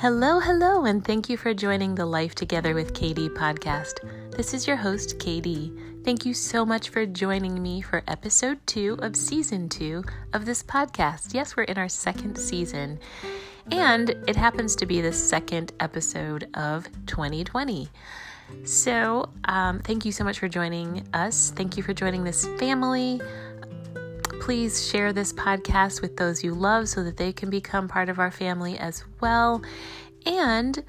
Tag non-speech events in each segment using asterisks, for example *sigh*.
Hello, hello, and thank you for joining the Life Together with Kaydee podcast. This is your host, Kaydee. Thank you so much for joining me for episode two of season two of this podcast. Yes, we're in our second season, and it happens to be the second episode of 2020. So, um, thank you so much for joining us. Thank you for joining this family. Please share this podcast with those you love so that they can become part of our family as well. And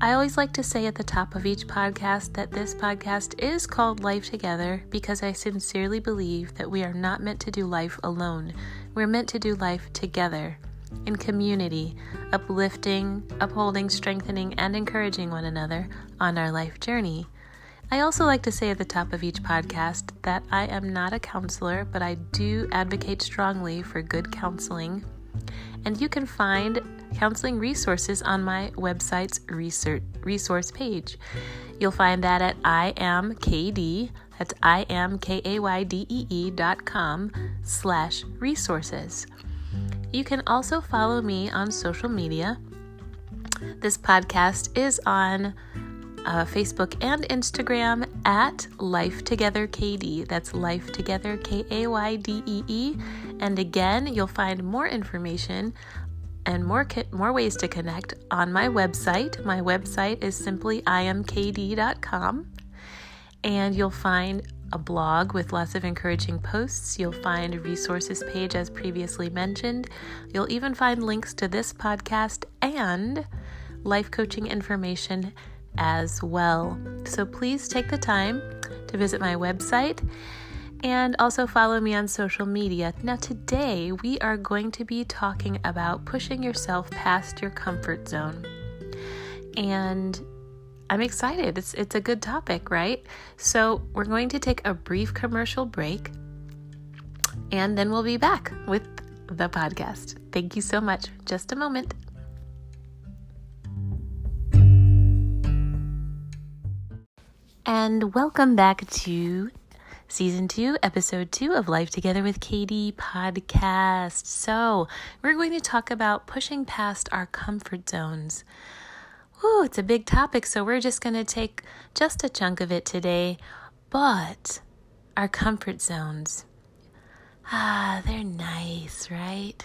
I always like to say at the top of each podcast that this podcast is called Life Together because I sincerely believe that we are not meant to do life alone. We're meant to do life together in community, uplifting, upholding, strengthening, and encouraging one another on our life journey. I also like to say at the top of each podcast that I am not a counselor, but I do advocate strongly for good counseling. And you can find counseling resources on my website's research, resource page. You'll find that at imkaydee, that's I-M-K-A-Y-D-E-E dot com slash resources. You can also follow me on social media. This podcast is on uh, Facebook and Instagram at Life Together Kaydee. That's Life Together K A Y D E E. And again, you'll find more information and more co- more ways to connect on my website. My website is simply imkaydee.com. And you'll find a blog with lots of encouraging posts. You'll find a resources page as previously mentioned. You'll even find links to this podcast and life coaching information as well. So please take the time to visit my website and also follow me on social media. Now, today we are going to be talking about pushing yourself past your comfort zone. And I'm excited. It's, it's a good topic, right? So, we're going to take a brief commercial break and then we'll be back with the podcast. Thank you so much. Just a moment. And welcome back to season two, episode two of Life Together with Kaydee podcast. So, we're going to talk about pushing past our comfort zones. Ooh, it's a big topic, so we're just going to take just a chunk of it today. But our comfort zones, ah, they're nice, right?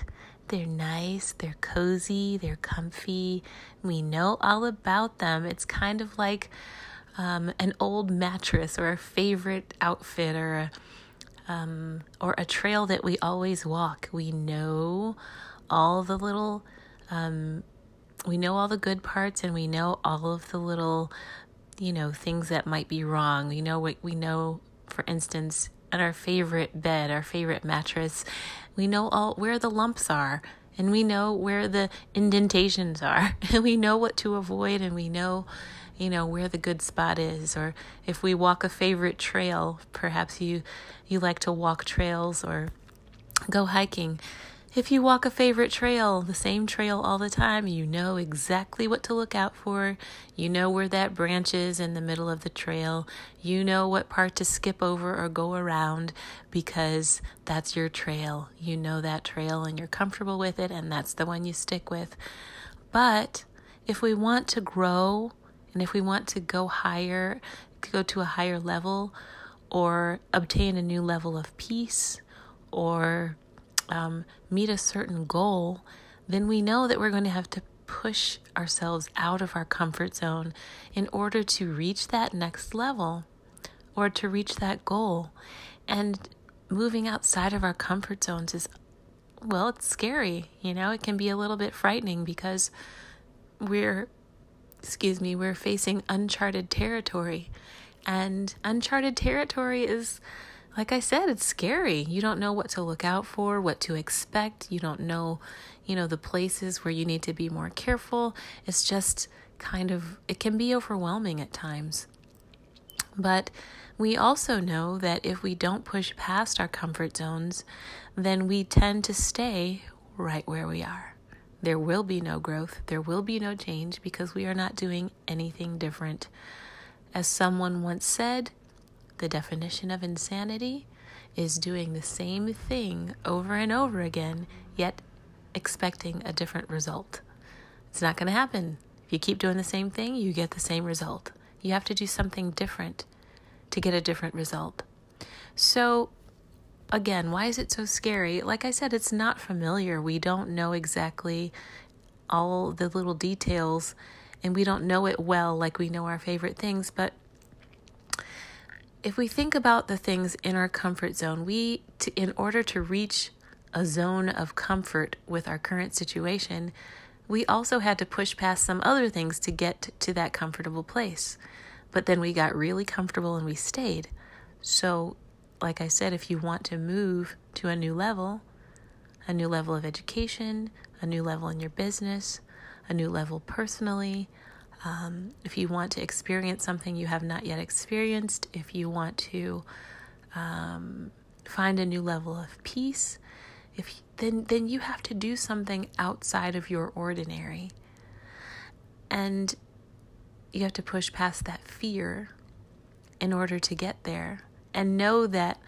They're nice, they're cozy, they're comfy. We know all about them. It's kind of like um, an old mattress or a favorite outfit or a, um, or a trail that we always walk. We know all the little, um, we know all the good parts, and we know all of the little, you know, things that might be wrong. We know what we know. For instance, at our favorite bed, our favorite mattress, we know all where the lumps are and we know where the indentations are and *laughs* we know what to avoid and we know you know where the good spot is or if we walk a favorite trail perhaps you you like to walk trails or go hiking if you walk a favorite trail, the same trail all the time, you know exactly what to look out for. You know where that branch is in the middle of the trail. You know what part to skip over or go around because that's your trail. You know that trail and you're comfortable with it, and that's the one you stick with. But if we want to grow and if we want to go higher, to go to a higher level, or obtain a new level of peace, or um, meet a certain goal, then we know that we're going to have to push ourselves out of our comfort zone in order to reach that next level or to reach that goal. And moving outside of our comfort zones is, well, it's scary. You know, it can be a little bit frightening because we're, excuse me, we're facing uncharted territory. And uncharted territory is like I said, it's scary. You don't know what to look out for, what to expect. You don't know, you know, the places where you need to be more careful. It's just kind of, it can be overwhelming at times. But we also know that if we don't push past our comfort zones, then we tend to stay right where we are. There will be no growth, there will be no change because we are not doing anything different. As someone once said, the definition of insanity is doing the same thing over and over again, yet expecting a different result. It's not going to happen. If you keep doing the same thing, you get the same result. You have to do something different to get a different result. So, again, why is it so scary? Like I said, it's not familiar. We don't know exactly all the little details and we don't know it well like we know our favorite things. But if we think about the things in our comfort zone, we, to, in order to reach a zone of comfort with our current situation, we also had to push past some other things to get to that comfortable place. But then we got really comfortable and we stayed. So, like I said, if you want to move to a new level, a new level of education, a new level in your business, a new level personally, um, if you want to experience something you have not yet experienced, if you want to um, find a new level of peace, if then then you have to do something outside of your ordinary, and you have to push past that fear in order to get there, and know that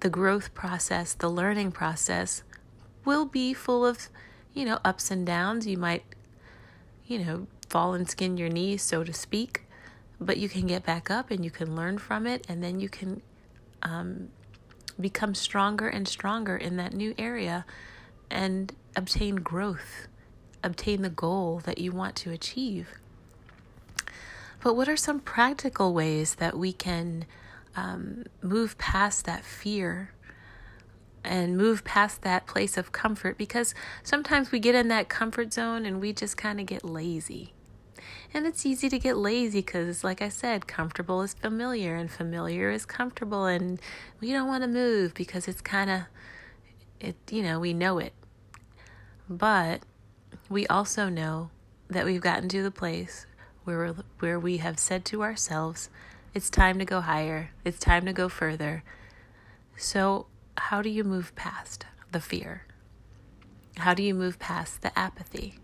the growth process, the learning process, will be full of you know ups and downs. You might you know fall and skin your knees, so to speak, but you can get back up and you can learn from it, and then you can um, become stronger and stronger in that new area and obtain growth, obtain the goal that you want to achieve. But what are some practical ways that we can um, move past that fear and move past that place of comfort? Because sometimes we get in that comfort zone and we just kind of get lazy. And it's easy to get lazy because, like I said, comfortable is familiar and familiar is comfortable. And we don't want to move because it's kind of, it, you know, we know it. But we also know that we've gotten to the place where, where we have said to ourselves, it's time to go higher, it's time to go further. So, how do you move past the fear? How do you move past the apathy?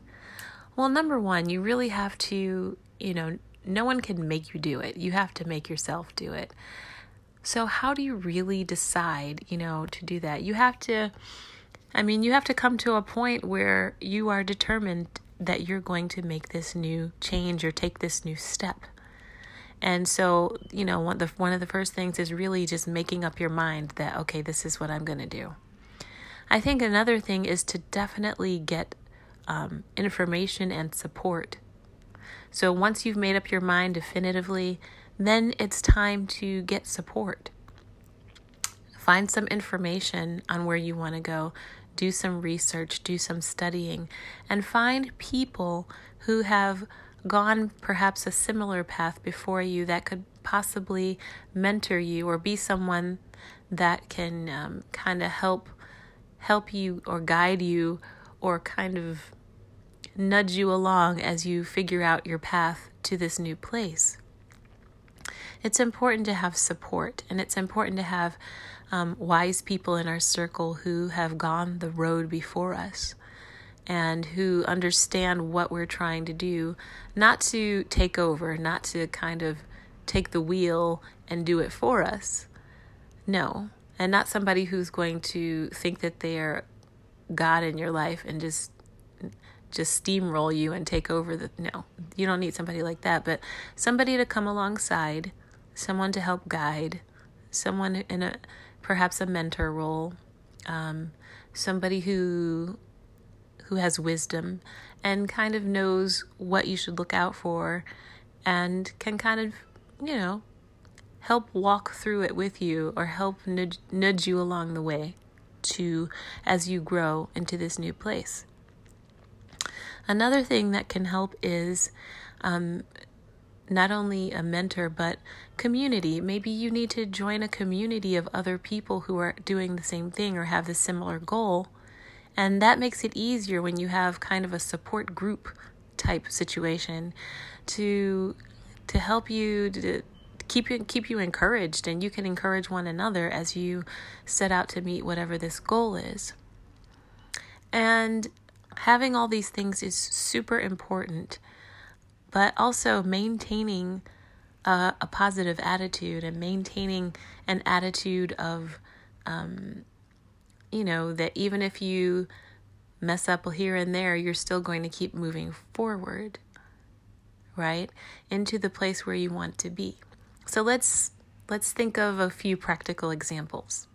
Well, number one, you really have to, you know, no one can make you do it. You have to make yourself do it. So, how do you really decide, you know, to do that? You have to, I mean, you have to come to a point where you are determined that you're going to make this new change or take this new step. And so, you know, one, the, one of the first things is really just making up your mind that, okay, this is what I'm going to do. I think another thing is to definitely get um, information and support. So once you've made up your mind definitively, then it's time to get support. Find some information on where you want to go, do some research, do some studying, and find people who have gone perhaps a similar path before you that could possibly mentor you or be someone that can um, kind of help help you or guide you or kind of nudge you along as you figure out your path to this new place. It's important to have support, and it's important to have um, wise people in our circle who have gone the road before us and who understand what we're trying to do, not to take over, not to kind of take the wheel and do it for us. No, and not somebody who's going to think that they are God in your life and just just steamroll you and take over the no you don't need somebody like that but somebody to come alongside someone to help guide someone in a perhaps a mentor role um, somebody who who has wisdom and kind of knows what you should look out for and can kind of you know help walk through it with you or help nudge, nudge you along the way to as you grow into this new place Another thing that can help is um, not only a mentor, but community. Maybe you need to join a community of other people who are doing the same thing or have the similar goal. And that makes it easier when you have kind of a support group type situation to to help you to keep you keep you encouraged and you can encourage one another as you set out to meet whatever this goal is. And having all these things is super important, but also maintaining a, a positive attitude and maintaining an attitude of, um, you know, that even if you mess up here and there, you're still going to keep moving forward, right? Into the place where you want to be. So let's let's think of a few practical examples.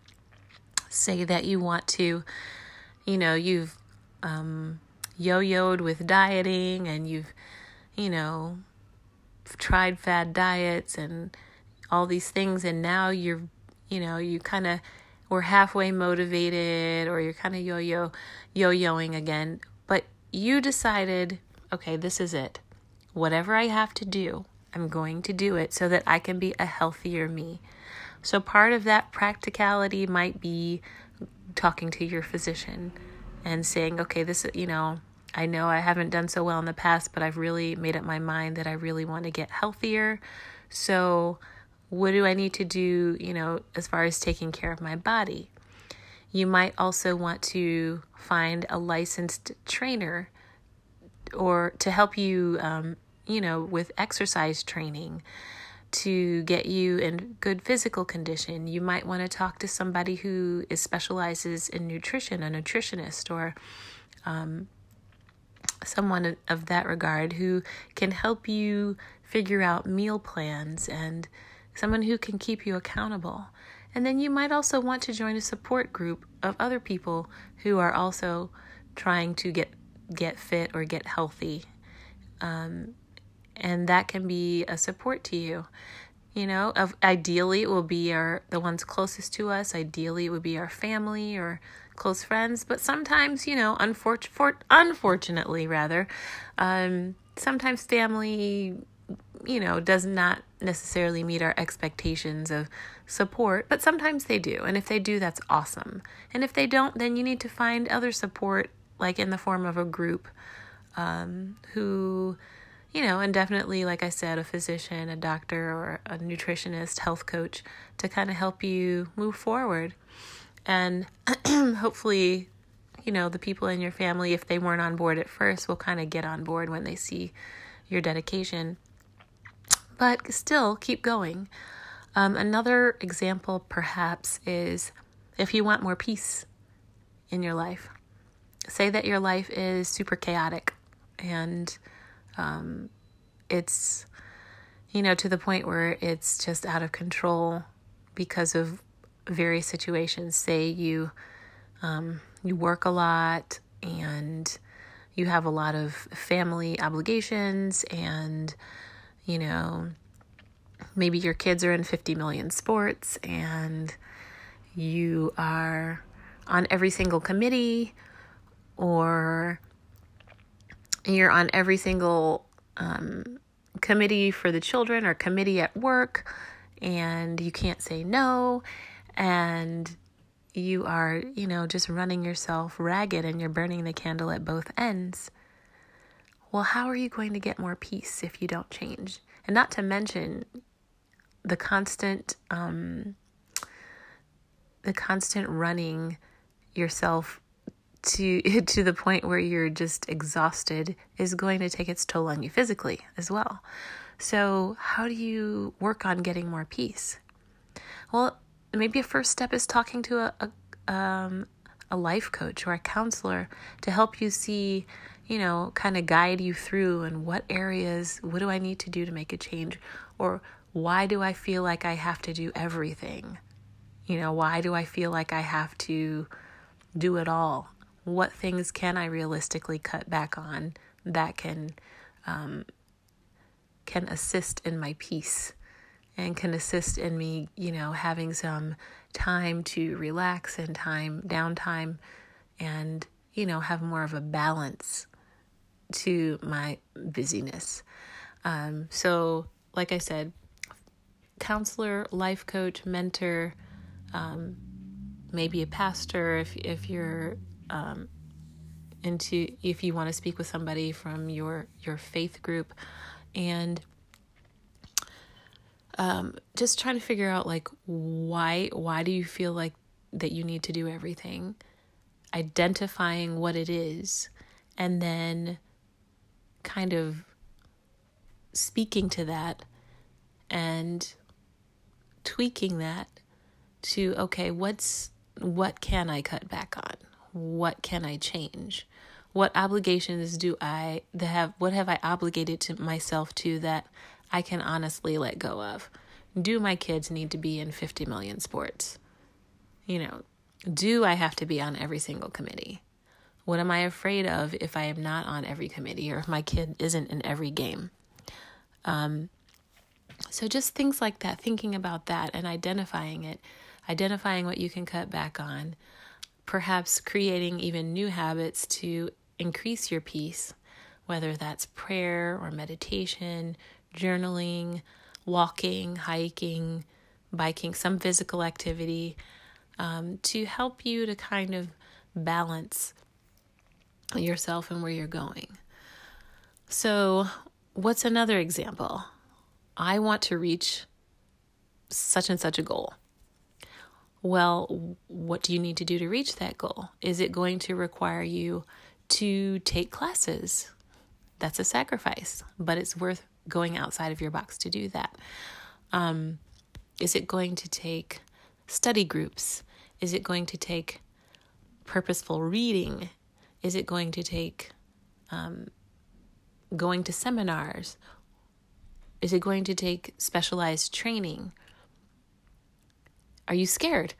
Say that you want to, you know, you've um, yo-yoed with dieting and you've, you know, tried fad diets and all these things and now you're, you know, you kind of were halfway motivated or you're kind of yo-yo yo-yoing again, but you decided, okay, this is it. Whatever I have to do, I'm going to do it so that I can be a healthier me. So part of that practicality might be talking to your physician and saying, okay, this, is, you know, I know I haven't done so well in the past, but I've really made up my mind that I really want to get healthier. So, what do I need to do, you know, as far as taking care of my body? You might also want to find a licensed trainer or to help you, um, you know, with exercise training to get you in good physical condition. You might want to talk to somebody who is specializes in nutrition, a nutritionist, or um, someone of that regard who can help you figure out meal plans and someone who can keep you accountable. And then you might also want to join a support group of other people who are also trying to get get fit or get healthy. Um, and that can be a support to you. You know, of ideally it will be our the ones closest to us. Ideally it would be our family or close friends, but sometimes, you know, unfor- unfortunately rather, um, sometimes family you know, does not necessarily meet our expectations of support, but sometimes they do. And if they do, that's awesome. And if they don't, then you need to find other support, like in the form of a group um, who, you know, and definitely, like I said, a physician, a doctor, or a nutritionist, health coach to kind of help you move forward. And *clears throat* hopefully, you know, the people in your family, if they weren't on board at first, will kind of get on board when they see your dedication but still keep going. Um, another example, perhaps, is if you want more peace in your life. Say that your life is super chaotic and um, it's, you know, to the point where it's just out of control because of various situations. Say you um, you work a lot and you have a lot of family obligations and you know, maybe your kids are in 50 million sports and you are on every single committee or you're on every single um, committee for the children or committee at work and you can't say no and you are, you know, just running yourself ragged and you're burning the candle at both ends. Well, how are you going to get more peace if you don't change? And not to mention the constant um, the constant running yourself to *laughs* to the point where you're just exhausted is going to take its toll on you physically as well. So, how do you work on getting more peace? Well, maybe a first step is talking to a, a um, a life coach or a counselor to help you see you know, kind of guide you through and what areas, what do I need to do to make a change? Or why do I feel like I have to do everything? You know, why do I feel like I have to do it all? What things can I realistically cut back on that can um, can assist in my peace and can assist in me, you know, having some time to relax and time downtime and you know have more of a balance to my busyness. Um, so, like I said, counselor, life coach, mentor, um, maybe a pastor if if you're um, into if you want to speak with somebody from your your faith group, and um, just trying to figure out like why why do you feel like that you need to do everything, identifying what it is, and then kind of speaking to that and tweaking that to okay what's what can i cut back on what can i change What obligations do I have what have I obligated to myself to that I can honestly let go of? Do my kids need to be in 50 million sports? You know, do I have to be on every single committee? What am I afraid of if I am not on every committee or if my kid isn't in every game? Um, so, just things like that, thinking about that and identifying it, identifying what you can cut back on, perhaps creating even new habits to increase your peace, whether that's prayer or meditation, journaling, walking, hiking, biking, some physical activity um, to help you to kind of balance yourself and where you're going. So, what's another example? I want to reach such and such a goal. Well, what do you need to do to reach that goal? Is it going to require you to take classes? That's a sacrifice, but it's worth going outside of your box to do that. Um, is it going to take study groups? Is it going to take purposeful reading? Is it going to take um, going to seminars? Is it going to take specialized training? Are you scared?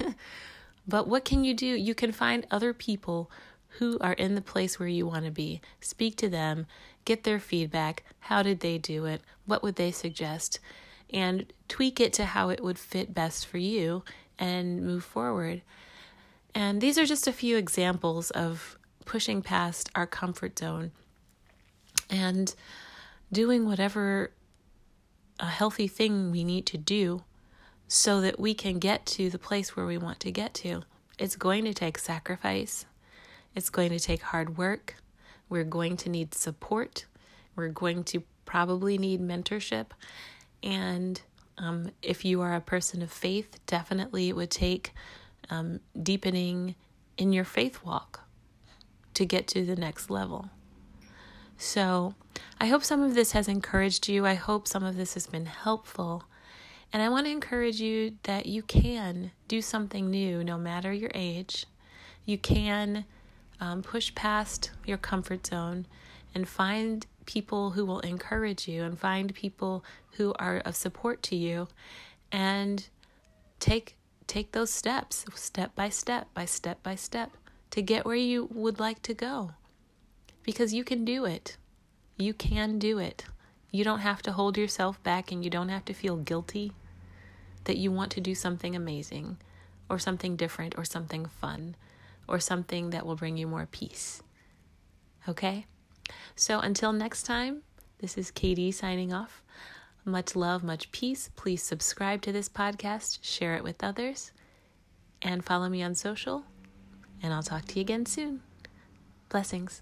*laughs* but what can you do? You can find other people who are in the place where you want to be. Speak to them, get their feedback. How did they do it? What would they suggest? And tweak it to how it would fit best for you and move forward. And these are just a few examples of pushing past our comfort zone and doing whatever a healthy thing we need to do so that we can get to the place where we want to get to. It's going to take sacrifice, it's going to take hard work. We're going to need support. We're going to probably need mentorship. And um, if you are a person of faith, definitely it would take um, deepening in your faith walk to get to the next level. So, I hope some of this has encouraged you. I hope some of this has been helpful. And I want to encourage you that you can do something new no matter your age. You can um, push past your comfort zone and find people who will encourage you and find people who are of support to you and take take those steps step by step by step by step to get where you would like to go. Because you can do it. You can do it. You don't have to hold yourself back and you don't have to feel guilty that you want to do something amazing or something different or something fun or something that will bring you more peace. Okay? So until next time, this is Kaydee signing off. Much love, much peace. Please subscribe to this podcast, share it with others, and follow me on social. And I'll talk to you again soon. Blessings.